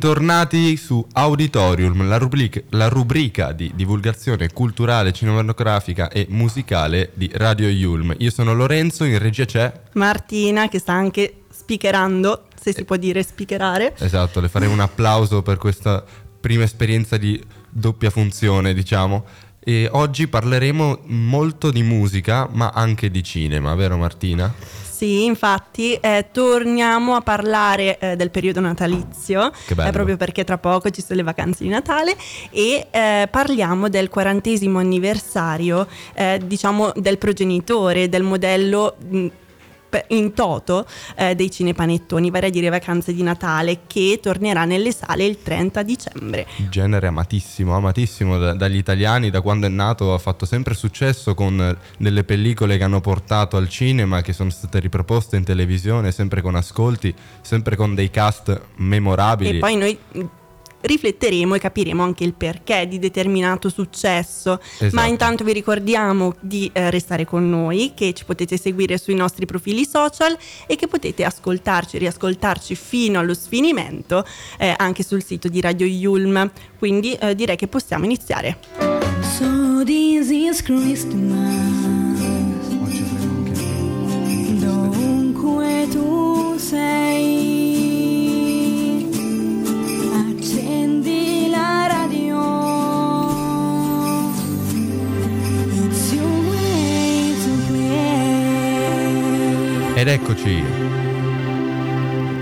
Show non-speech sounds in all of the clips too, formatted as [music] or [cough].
Bentornati su Auditorium, la rubrica, la rubrica, di divulgazione culturale, cinematografica e musicale di Radio Yulm. Io sono Lorenzo, in regia c'è Martina che sta anche speakerando, se si può dire speakerare. Esatto, le farei un applauso per questa prima esperienza di doppia funzione, diciamo. E oggi parleremo molto di musica, ma anche di cinema, vero Martina? Sì, infatti eh, torniamo a parlare eh, del periodo natalizio, Che eh, proprio perché tra poco ci sono le vacanze di Natale e eh, parliamo del quarantesimo anniversario, eh, diciamo, del progenitore, del modello in toto eh, dei cinepanettoni, vale a dire vacanze di Natale, che tornerà nelle sale il 30 dicembre. Genere amatissimo, amatissimo da- dagli italiani, da quando è nato ha fatto sempre successo con eh, delle pellicole che hanno portato al cinema, che sono state riproposte in televisione, sempre con ascolti, sempre con dei cast memorabili. E poi noi rifletteremo e capiremo anche il perché di determinato successo. Esatto. Ma intanto vi ricordiamo di eh, restare con noi, che ci potete seguire sui nostri profili social e che potete ascoltarci, riascoltarci fino allo sfinimento eh, anche sul sito di Radio Yulm. Quindi eh, direi che possiamo iniziare. So this is Christmas Dovunque tu sei eccoci.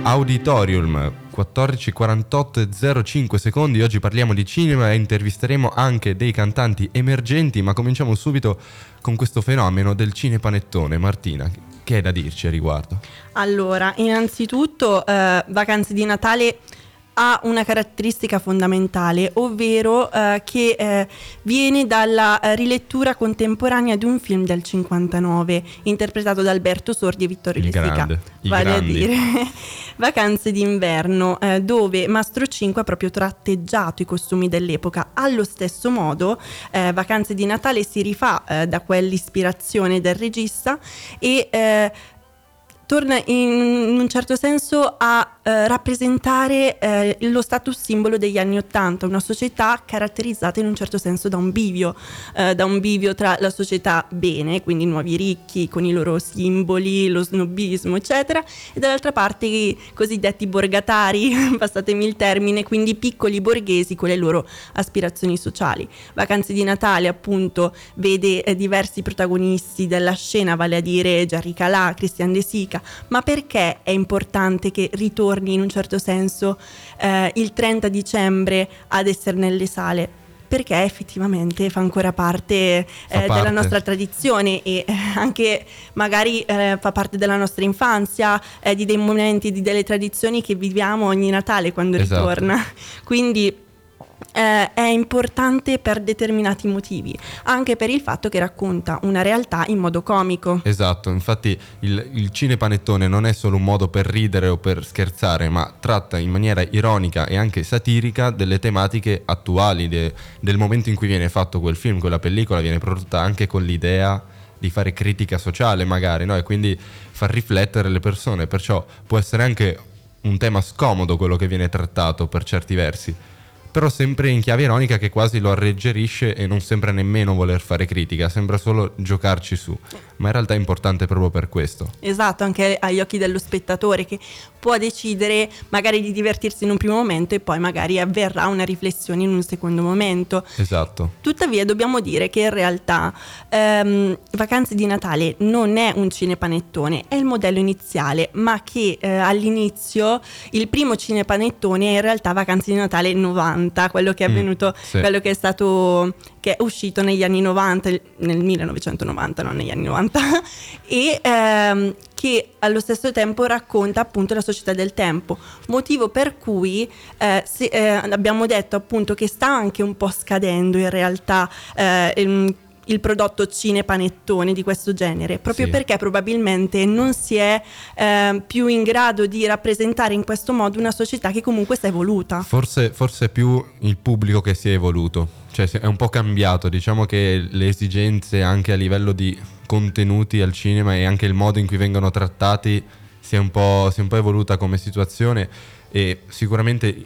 Auditorium 1448 e 05 secondi. Oggi parliamo di cinema e intervisteremo anche dei cantanti emergenti, ma cominciamo subito con questo fenomeno del cinepanettone. Martina, che hai da dirci a riguardo? Allora, innanzitutto, eh, Vacanze di Natale ha una caratteristica fondamentale, ovvero eh, che eh, viene dalla eh, rilettura contemporanea di un film del 59, interpretato da Alberto Sordi e Vittorio Il De Sica. grande, Vale a dire [laughs] Vacanze d'inverno, eh, dove Mastro 5 ha proprio tratteggiato i costumi dell'epoca. Allo stesso modo, eh, Vacanze di Natale si rifà eh, da quell'ispirazione del regista e torna in un certo senso a eh, rappresentare eh, lo status simbolo degli anni Ottanta, una società caratterizzata in un certo senso da un bivio, eh, da un bivio tra la società bene, quindi i nuovi ricchi con i loro simboli, lo snobismo, eccetera, e dall'altra parte i cosiddetti borgatari, [laughs] passatemi il termine, quindi piccoli borghesi con le loro aspirazioni sociali. Vacanze di Natale, appunto, vede eh, diversi protagonisti della scena, vale a dire Gerry Calà, Christian De Sica, ma perché è importante che ritorni in un certo senso eh, il 30 dicembre ad essere nelle sale? Perché effettivamente fa ancora parte, eh, Fa della parte. nostra tradizione e eh, anche magari eh, fa parte della nostra infanzia, eh, di dei momenti, di delle tradizioni che viviamo ogni Natale quando Esatto. ritorna. Quindi eh, è importante per determinati motivi, anche per il fatto che racconta una realtà in modo comico. Esatto, infatti il, il cinepanettone non è solo un modo per ridere o per scherzare, ma tratta in maniera ironica e anche satirica delle tematiche attuali, de- del momento in cui viene fatto quel film, quella pellicola viene prodotta anche con l'idea di fare critica sociale magari, no? E quindi far riflettere le persone, perciò può essere anche un tema scomodo quello che viene trattato per certi versi. Però sempre in chiave ironica che quasi lo alleggerisce e non sembra nemmeno voler fare critica, sembra solo giocarci su. Ma in realtà è importante proprio per questo. Esatto, anche agli occhi dello spettatore che può decidere magari di divertirsi in un primo momento e poi magari avverrà una riflessione in un secondo momento. Esatto. Tuttavia dobbiamo dire che in realtà ehm, Vacanze di Natale non è un cinepanettone, è il modello iniziale, ma che eh, all'inizio il primo cinepanettone è in realtà Vacanze di Natale 90, quello che è Mm, avvenuto, sì. quello che è stato che è uscito negli anni 90, nel 1990, non negli anni 90, [laughs] e ehm, che allo stesso tempo racconta appunto la società del tempo, motivo per cui eh, se- eh, abbiamo detto appunto che sta anche un po' scadendo in realtà eh, il, prodotto cinepanettone di questo genere, proprio Sì. perché probabilmente non si è eh, più in grado di rappresentare in questo modo una società che comunque si è evoluta. Forse, forse è più il pubblico che si è evoluto, cioè è un po' cambiato, diciamo che le esigenze anche a livello di contenuti al cinema e anche il modo in cui vengono trattati si è un po', si è un po' evoluta come situazione e sicuramente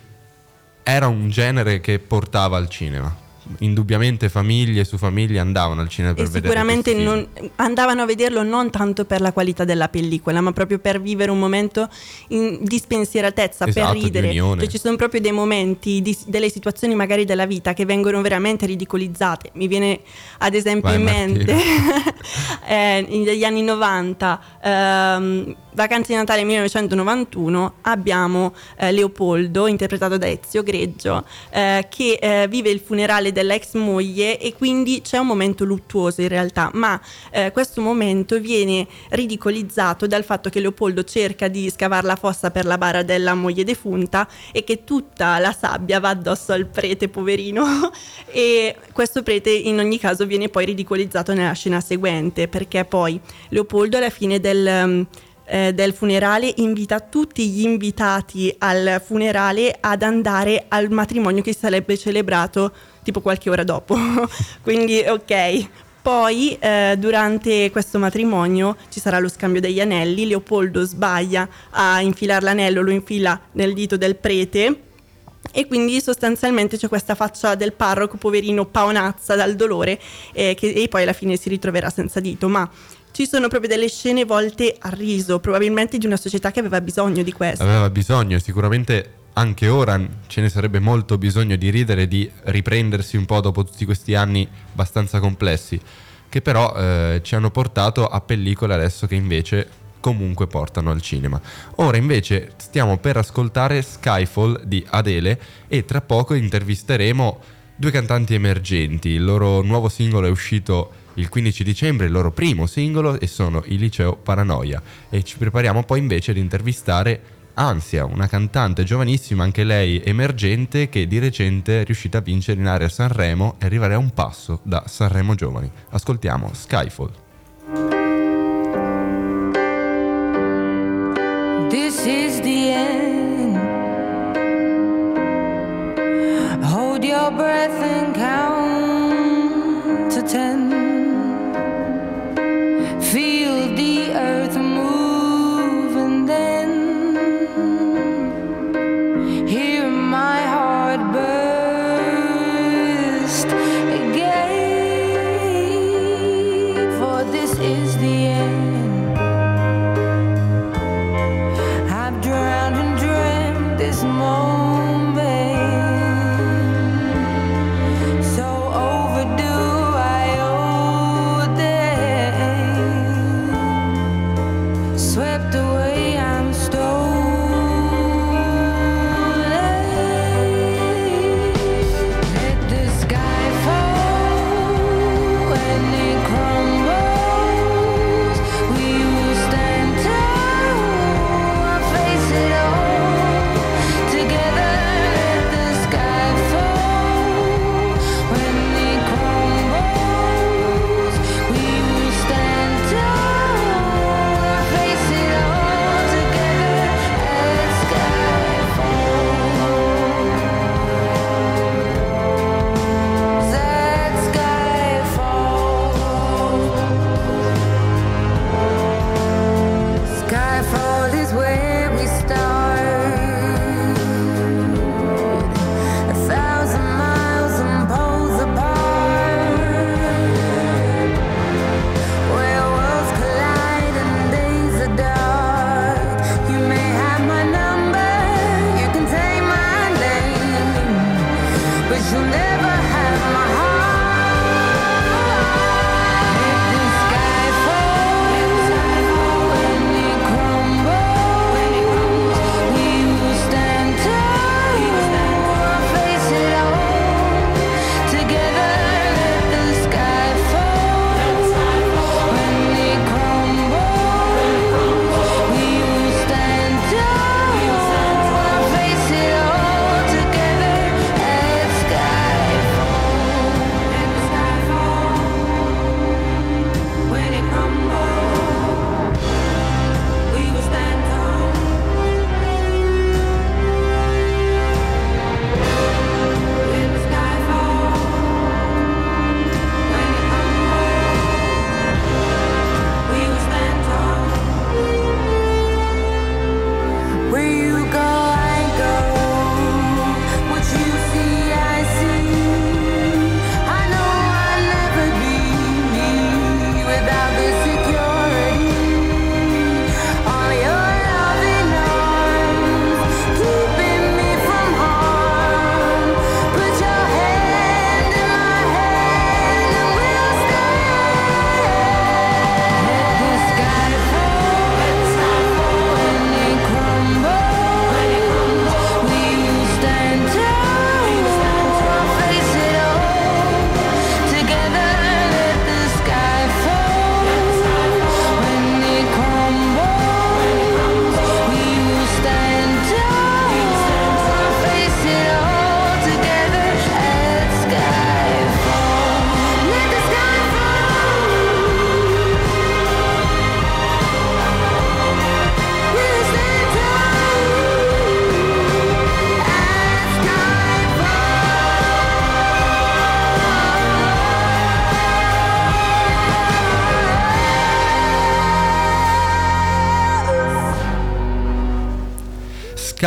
era un genere che portava al cinema. Indubbiamente famiglie su famiglie andavano al cinema per E vedere sicuramente non- andavano a vederlo non tanto per la qualità della pellicola, ma proprio per vivere un momento in- di spensieratezza, Esatto, per ridere. Cioè, ci sono proprio dei momenti, di- delle situazioni magari della vita che vengono veramente ridicolizzate. Mi viene ad esempio Vai, in mente [laughs] [laughs] eh, negli anni 90, ehm, Vacanze di Natale 1991, abbiamo eh, Leopoldo, interpretato da Ezio Greggio, eh, che eh, vive il funerale della ex moglie e quindi c'è un momento luttuoso in realtà, ma eh, questo momento viene ridicolizzato dal fatto che Leopoldo cerca di scavare la fossa per la bara della moglie defunta e che tutta la sabbia va addosso al prete poverino. [laughs] E questo prete in ogni caso viene poi ridicolizzato nella scena seguente perché poi Leopoldo alla fine del... um, eh, del funerale invita tutti gli invitati al funerale ad andare al matrimonio che si sarebbe celebrato tipo qualche ora dopo. [laughs] Quindi ok. Poi eh, durante questo matrimonio ci sarà lo scambio degli anelli, Leopoldo sbaglia a infilare l'anello, lo infila nel dito del prete e quindi sostanzialmente c'è questa faccia del parroco poverino paonazza dal dolore eh, che, e poi alla fine si ritroverà senza dito, ma ci sono proprio delle scene volte a riso, probabilmente di una società che aveva bisogno di questo. Aveva bisogno, sicuramente anche ora ce ne sarebbe molto bisogno di ridere, di riprendersi un po' dopo tutti questi anni abbastanza complessi, che però eh, ci hanno portato a pellicole adesso che invece comunque portano al cinema. Ora invece stiamo per ascoltare Skyfall di Adele e tra poco intervisteremo due cantanti emergenti. Il loro nuovo singolo è uscito il 15 dicembre, il loro primo singolo e sono il liceo Paranoia e ci prepariamo poi invece ad intervistare Ansia, una cantante giovanissima, anche lei emergente, che di recente è riuscita a vincere in area Sanremo e arrivare a un passo da Sanremo Giovani. Ascoltiamo Skyfall. This is the end. Hold your breath and count to ten.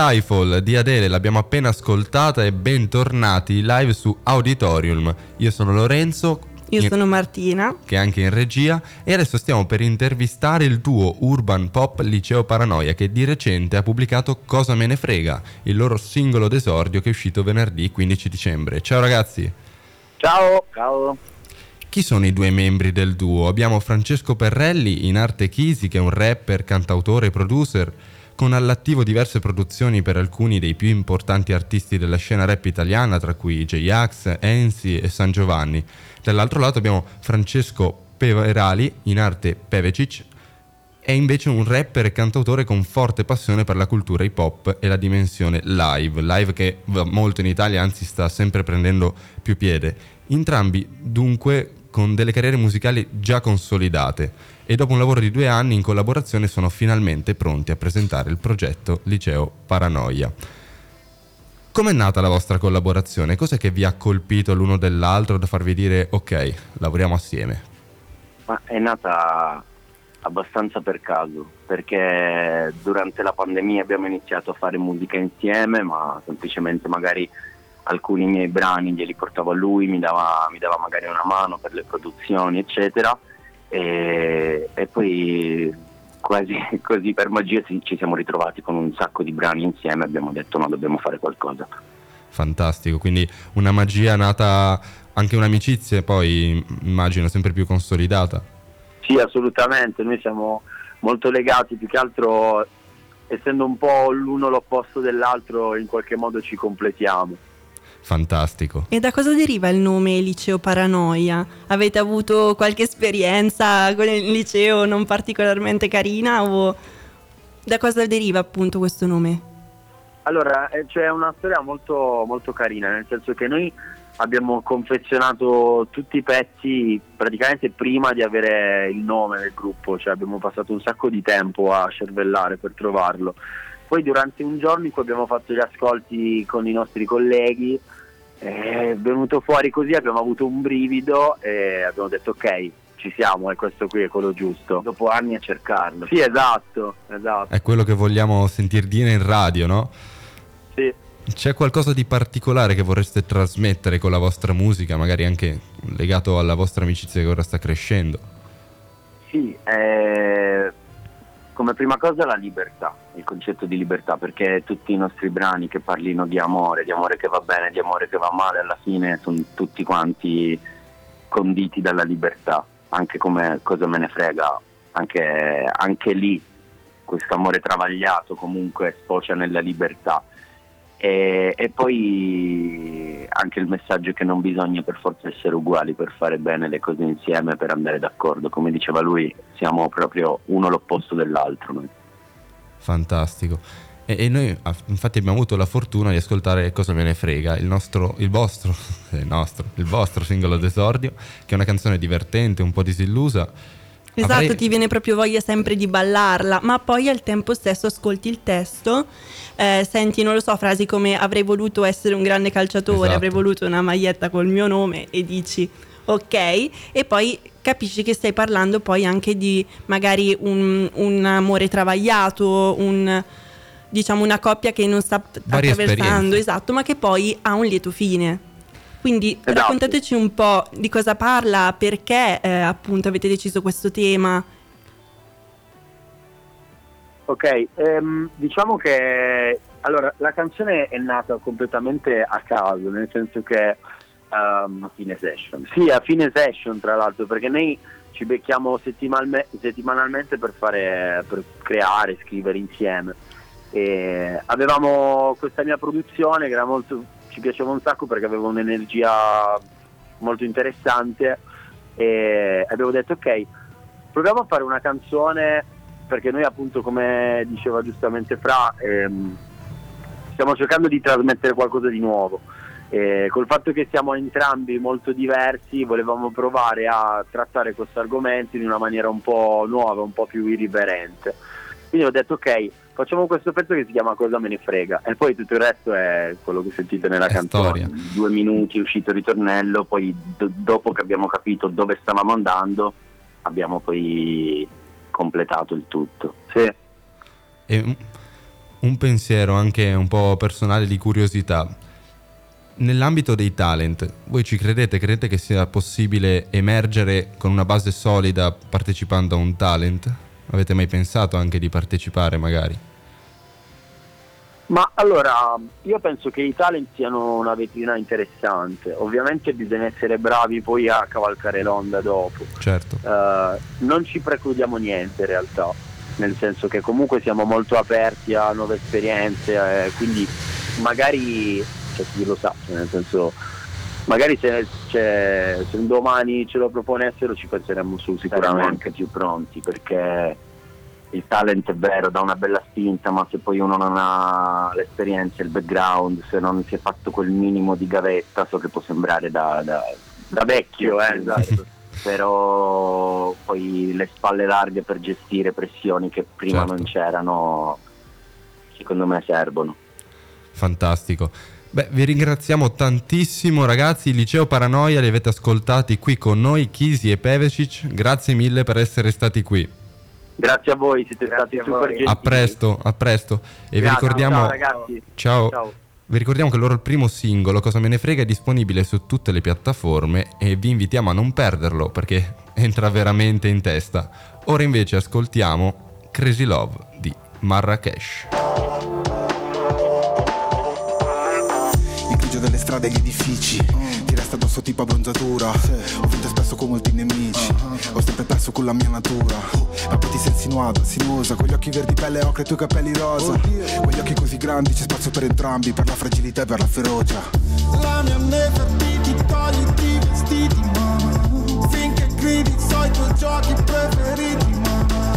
Skyfall di Adele, l'abbiamo appena ascoltata e bentornati live su Auditorium. Io sono Lorenzo, Io in- sono Martina. che è anche in regia, e adesso stiamo per intervistare il duo Urban Pop Liceo Paranoia che di recente ha pubblicato Cosa me ne frega, il loro singolo d'esordio che è uscito venerdì 15 dicembre. Ciao ragazzi! Ciao, ciao. Chi sono i due membri del duo? Abbiamo Francesco Perrelli in arte Chisi, che è un rapper, cantautore e producer, con all'attivo diverse produzioni per alcuni dei più importanti artisti della scena rap italiana, tra cui J-Ax, Enzi e San Giovanni. Dall'altro lato abbiamo Francesco Peverali in arte Pevecic, è invece un rapper e cantautore con forte passione per la cultura hip hop e la dimensione live, live che va molto in Italia, anzi sta sempre prendendo più piede. Entrambi dunque con delle carriere musicali già consolidate e dopo un lavoro di due anni in collaborazione sono finalmente pronti a presentare il progetto Liceo Paranoia. Com'è nata la vostra collaborazione? Cos'è che vi ha colpito l'uno dell'altro da farvi dire ok, lavoriamo assieme? Ma è nata abbastanza per caso, perché durante la pandemia abbiamo iniziato a fare musica insieme, ma semplicemente magari alcuni miei brani glieli portavo a lui, mi dava, mi dava magari una mano per le produzioni, eccetera. E, e poi quasi [laughs] così per magia ci ci siamo ritrovati con un sacco di brani insieme e abbiamo detto no, dobbiamo fare qualcosa. Fantastico, quindi una magia nata, anche un'amicizia poi immagino sempre più consolidata. Sì, assolutamente, noi siamo molto legati, più che altro essendo un po' l'uno l'opposto dell'altro, in qualche modo ci completiamo. Fantastico. E da cosa deriva il nome Liceo Paranoia? Avete avuto qualche esperienza con il liceo non particolarmente carina o da cosa deriva appunto questo nome? Allora, eh, c'è una storia molto, molto carina, nel senso che noi abbiamo confezionato tutti i pezzi praticamente prima di avere il nome del gruppo, cioè abbiamo passato un sacco di tempo a cervellare per trovarlo. Poi durante un giorno in cui abbiamo fatto gli ascolti con i nostri colleghi, è venuto fuori così, abbiamo avuto un brivido e abbiamo detto ok, ci siamo e questo qui è quello giusto. Dopo anni a cercarlo. Sì, esatto, esatto. È quello che vogliamo sentir dire in radio, no? Sì. C'è qualcosa di particolare che vorreste trasmettere con la vostra musica, magari anche legato alla vostra amicizia che ora sta crescendo? Sì, eh, come prima cosa la libertà, il concetto di libertà, perché tutti i nostri brani che parlino di amore, di amore che va bene, di amore che va male, alla fine sono tutti quanti conditi dalla libertà, anche come cosa me ne frega, anche, anche lì questo amore travagliato comunque sfocia nella libertà. E, e poi anche il messaggio che non bisogna per forza essere uguali per fare bene le cose insieme, per andare d'accordo. Come diceva lui, siamo proprio uno l'opposto dell'altro. Noi. Fantastico. E, e noi ah, infatti abbiamo avuto la fortuna di ascoltare Cosa me ne frega, il nostro, il vostro, [laughs] il nostro, il vostro singolo d'esordio, che è una canzone divertente, un po' disillusa. Esatto, Avrei- ti viene proprio voglia sempre di ballarla, ma poi al tempo stesso ascolti il testo, eh, senti, non lo so, frasi come avrei voluto essere un grande calciatore, Esatto. avrei voluto una maglietta col mio nome e dici ok, e poi capisci che stai parlando poi anche di magari un, un amore travagliato, un, diciamo una coppia che non sta Varie attraversando, esperienze. esatto, ma che poi ha un lieto fine. Quindi Esatto. raccontateci un po' di cosa parla, perché eh, appunto avete deciso questo tema. Ok, ehm, diciamo che allora la canzone è nata completamente a caso, nel senso che ehm, a fine session. Sì, a fine session tra l'altro, perché noi ci becchiamo settimalme- settimanalmente per fare per creare, scrivere insieme. E avevamo questa mia produzione che era molto, ci piaceva un sacco perché aveva un'energia molto interessante e abbiamo detto ok, proviamo a fare una canzone perché noi appunto come diceva giustamente Fra ehm, stiamo cercando di trasmettere qualcosa di nuovo. E col fatto che siamo entrambi molto diversi volevamo provare a trattare questo argomento in una maniera un po' nuova, un po' più irriverente. Quindi ho detto ok facciamo questo pezzo che si chiama Cosa me ne frega e poi tutto il resto è quello che sentite nella È canzone storia. due minuti uscito il ritornello poi do- dopo che abbiamo capito dove stavamo andando abbiamo poi completato il tutto. Sì. E un pensiero anche un po' personale di curiosità. Nell'ambito dei talent, voi ci credete? Credete che sia possibile emergere con una base solida partecipando a un talent? Avete mai pensato anche di partecipare magari? Ma allora, io penso che i talent siano una vetrina interessante. Ovviamente bisogna essere bravi poi a cavalcare l'onda dopo. Certo. Eh, non ci precludiamo niente in realtà, nel senso che comunque siamo molto aperti a nuove esperienze, eh, quindi magari, cioè, chi lo sa, nel senso, magari se, cioè, se un domani ce lo proponessero ci penseremmo su sicuramente. anche più pronti perché il talent è vero, dà una bella spinta, ma se poi uno non ha l'esperienza, il background, se non si è fatto quel minimo di gavetta, so che può sembrare da, da- da vecchio, eh, esatto. però poi le spalle larghe per gestire pressioni che prima Certo. non c'erano, secondo me servono. Fantastico. Beh, vi ringraziamo tantissimo ragazzi, il Liceo Paranoia li avete ascoltati qui con noi, Chisi e Pevecic, grazie mille per essere stati qui. Grazie a voi, siete stati super gentili. A presto, a presto. E vi Grazie, ricordiamo... ciao, ragazzi. Ciao. Ciao. Vi ricordiamo che il loro primo singolo, Cosa me ne frega, è disponibile su tutte le piattaforme e vi invitiamo a non perderlo perché [laughs] entra veramente in testa. Ora invece ascoltiamo Crazy Love di Marrakesh. Grigio delle strade e gli edifici Ti resta addosso tipo abbronzatura. Ho vinto spesso con molti nemici. Ho sempre perso con la mia natura. Ma poi ti sei insinuata, sinuosa Con gli occhi verdi pelle ocre e i tuoi capelli rosa. Quegli occhi così grandi c'è spazio per entrambi Per la fragilità e per la ferocia. La mia Nefertiti togliti i vestiti mamma Finché gridi so i tuoi giochi preferiti mamma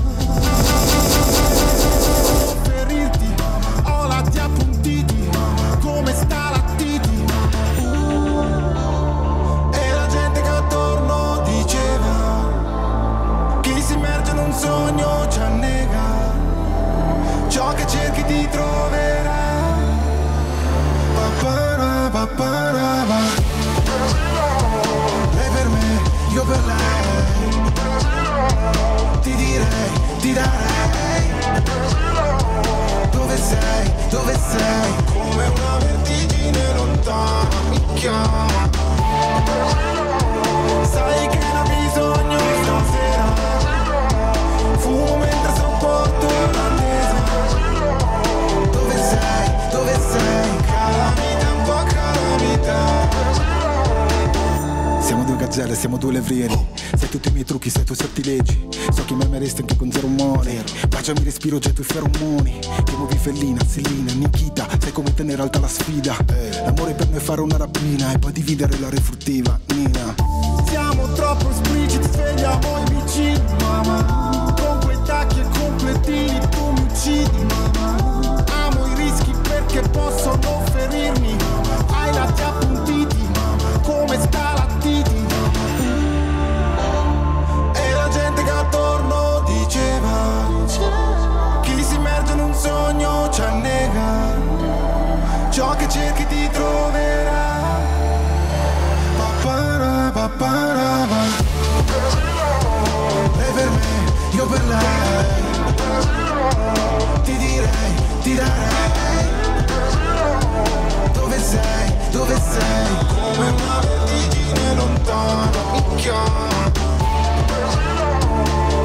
Ciò che cerchi ti troverà. Papara, papara, pa. Lei per me, io per lei. Ti direi, ti darei. Dove sei, dove sei? Come una vertigine lontana mi chiama siamo due levrieri Sai tutti i miei trucchi, sai i tuoi sortilegi So che mi ameresti anche con zero umore. Baciami respiro, getto i feromoni. Che muovi fellina, Selina, Nikita Sai come tenere alta la sfida. L'amore per noi è fare una rapina E poi dividere la refruttiva, Nina. Siamo troppo espliciti, svegliamo i vicini, mamma Con quei tacchi e completini tu mi uccidi, mamma Amo i rischi perché possono ferirmi. Hai lati appuntiti, come stalattiti sei Come una vertigine lontana mi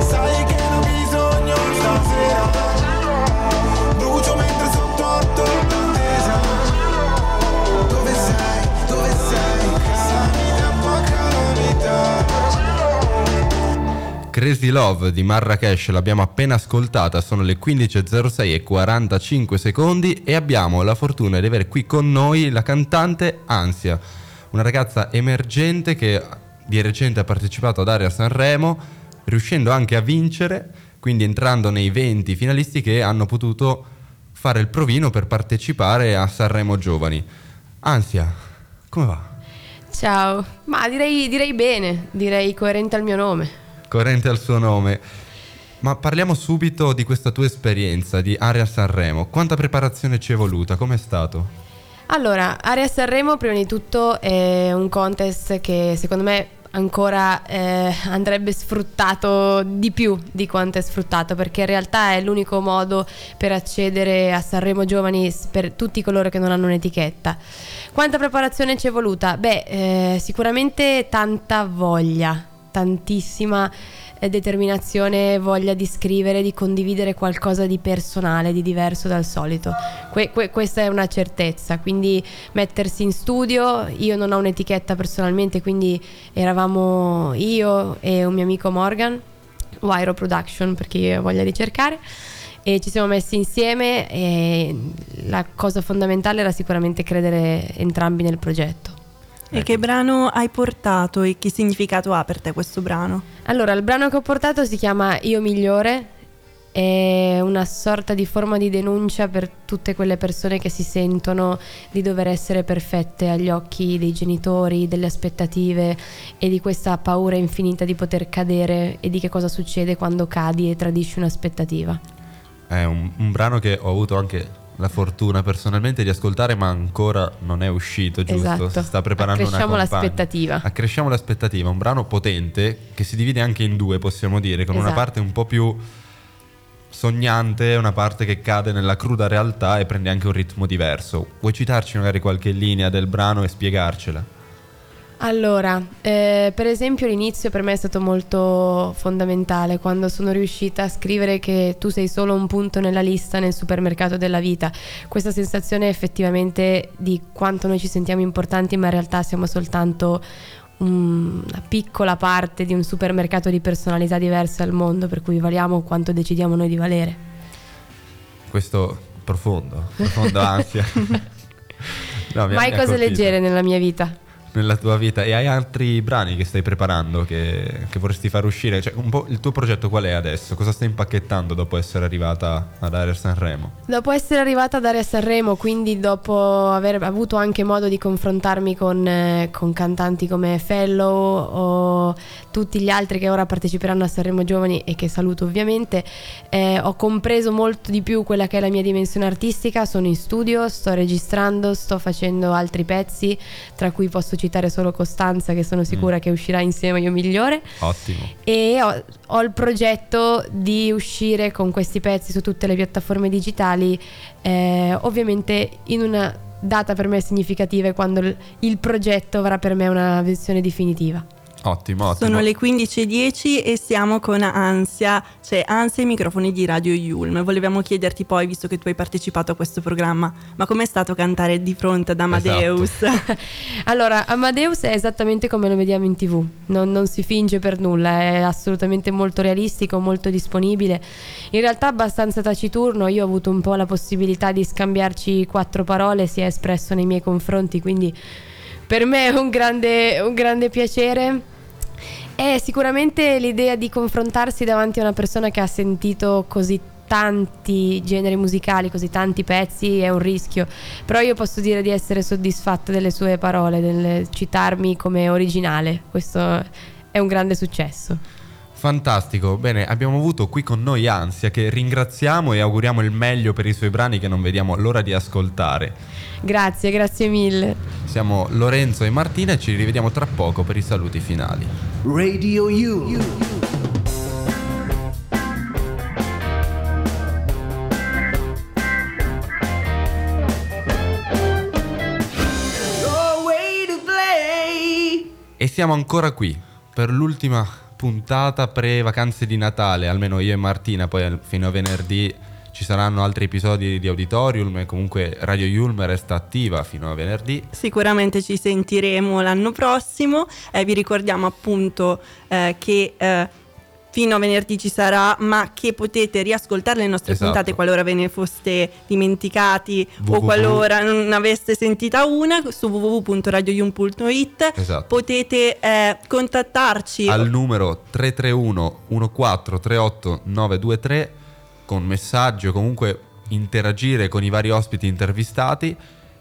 Sai che ne ho bisogno stasera Crazy Love di Marrakesh l'abbiamo appena ascoltata, sono le 15.06 e 45 secondi e abbiamo la fortuna di avere qui con noi la cantante Ansia, una ragazza emergente che di recente ha partecipato ad Area Sanremo, riuscendo anche a vincere, quindi entrando nei 20 finalisti che hanno potuto fare il provino per partecipare a Sanremo Giovani. Ansia, come va? Ciao, ma direi, direi bene, direi coerente al mio nome. Coerente al suo nome. Ma parliamo subito di questa tua esperienza di Area Sanremo. Quanta preparazione ci è voluta? Com'è stato? Allora, Area Sanremo prima di tutto è un contest che secondo me ancora eh, andrebbe sfruttato di più di quanto è sfruttato perché in realtà è l'unico modo per accedere a Sanremo Giovani per tutti coloro che non hanno un'etichetta. Quanta preparazione ci è voluta? Beh, eh, sicuramente tanta voglia, tantissima eh, determinazione, voglia di scrivere, di condividere qualcosa di personale, di diverso dal solito. Que- que- questa è una certezza, quindi mettersi in studio, io non ho un'etichetta personalmente, quindi eravamo io e un mio amico Morgan, Wiro Production perché io ho voglia di cercare e ci siamo messi insieme e la cosa fondamentale era sicuramente credere entrambi nel progetto. E che brano hai portato e che significato ha per te questo brano? Allora, il brano che ho portato si chiama Io migliore, è una sorta di forma di denuncia per tutte quelle persone che si sentono di dover essere perfette agli occhi dei genitori, delle aspettative e di questa paura infinita di poter cadere e di che cosa succede quando cadi e tradisci un'aspettativa. È un, un brano che ho avuto anche la fortuna personalmente di ascoltare, ma ancora non è uscito, giusto? Esatto. Si sta preparando Accresciamo una campagna. l'aspettativa. Accresciamo l'aspettativa, un brano potente che si divide anche in due, possiamo dire, con una Esatto. parte un po' più sognante una parte che cade nella cruda realtà e prende anche un ritmo diverso. Vuoi citarci magari qualche linea del brano e spiegarcela? Allora, eh, per esempio l'inizio per me è stato molto fondamentale quando sono riuscita a scrivere che tu sei solo un punto nella lista nel supermercato della vita. Questa sensazione effettivamente di quanto noi ci sentiamo importanti ma in realtà siamo soltanto un- una piccola parte di un supermercato di personalità diverse al mondo per cui valiamo quanto decidiamo noi di valere. Questo profondo, profonda ansia. [laughs] No, Mai cose colpito. leggere nella mia vita. Nella tua vita e hai altri brani che stai preparando che, che vorresti far uscire? Cioè, il tuo progetto qual è adesso? Cosa stai impacchettando dopo essere arrivata ad Aria Sanremo? Dopo essere arrivata ad Area Sanremo, quindi dopo aver avuto anche modo di confrontarmi con, eh, con cantanti come Fellow o tutti gli altri che ora parteciperanno a Sanremo Giovani e che saluto ovviamente, eh, ho compreso molto di più quella che è la mia dimensione artistica, sono in studio, sto registrando, sto facendo altri pezzi, tra cui posso citare solo Costanza che sono sicura che uscirà insieme Io Migliore Ottimo. e ho, ho il progetto di uscire con questi pezzi su tutte le piattaforme digitali, eh, ovviamente in una data per me significativa e quando il, il progetto avrà per me una versione definitiva. Ottimo, ottimo. Sono le 15.10 e siamo con Ansia, cioè Ansia i microfoni di Radio Yulm. Volevamo chiederti poi, visto che tu hai partecipato a questo programma, ma com'è stato cantare di fronte ad Amadeus? [laughs] Allora, Amadeus è esattamente come lo vediamo in tv, non, non si finge per nulla, è assolutamente molto realistico, molto disponibile, in realtà abbastanza taciturno, io ho avuto un po' la possibilità di scambiarci quattro parole, si è espresso nei miei confronti, quindi per me è un grande, un grande piacere. È sicuramente l'idea di confrontarsi davanti a una persona che ha sentito così tanti generi musicali, così tanti pezzi, è un rischio. Però io posso dire di essere soddisfatta delle sue parole, del citarmi come originale. Questo è un grande successo. Fantastico. Bene, abbiamo avuto qui con noi Ansia che ringraziamo e auguriamo il meglio per i suoi brani che non vediamo l'ora di ascoltare. Grazie, grazie mille. Siamo Lorenzo e Martina e ci rivediamo tra poco per i saluti finali. Radio U. Your way to play. E siamo ancora qui per l'ultima puntata pre-vacanze di Natale, almeno io e Martina, poi fino a venerdì ci saranno altri episodi di Auditorium e comunque Radio Yulm resta attiva fino a venerdì. Sicuramente ci sentiremo l'anno prossimo. Eh, vi ricordiamo appunto eh, che eh, fino a venerdì ci sarà, ma che potete riascoltare le nostre Esatto. puntate qualora ve ne foste dimenticati o www. qualora non aveste sentita una su www.radioyum.it. Esatto. Potete eh, contattarci Al numero 331 1438 923 con messaggio, comunque interagire con i vari ospiti intervistati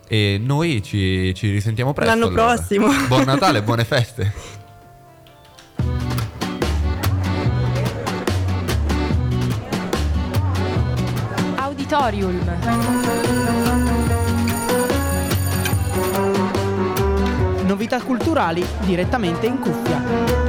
e noi ci, ci risentiamo presto. L'anno allora. prossimo. [laughs] Buon Natale, buone feste. Auditorium. Novità Novità culturali direttamente in cuffia.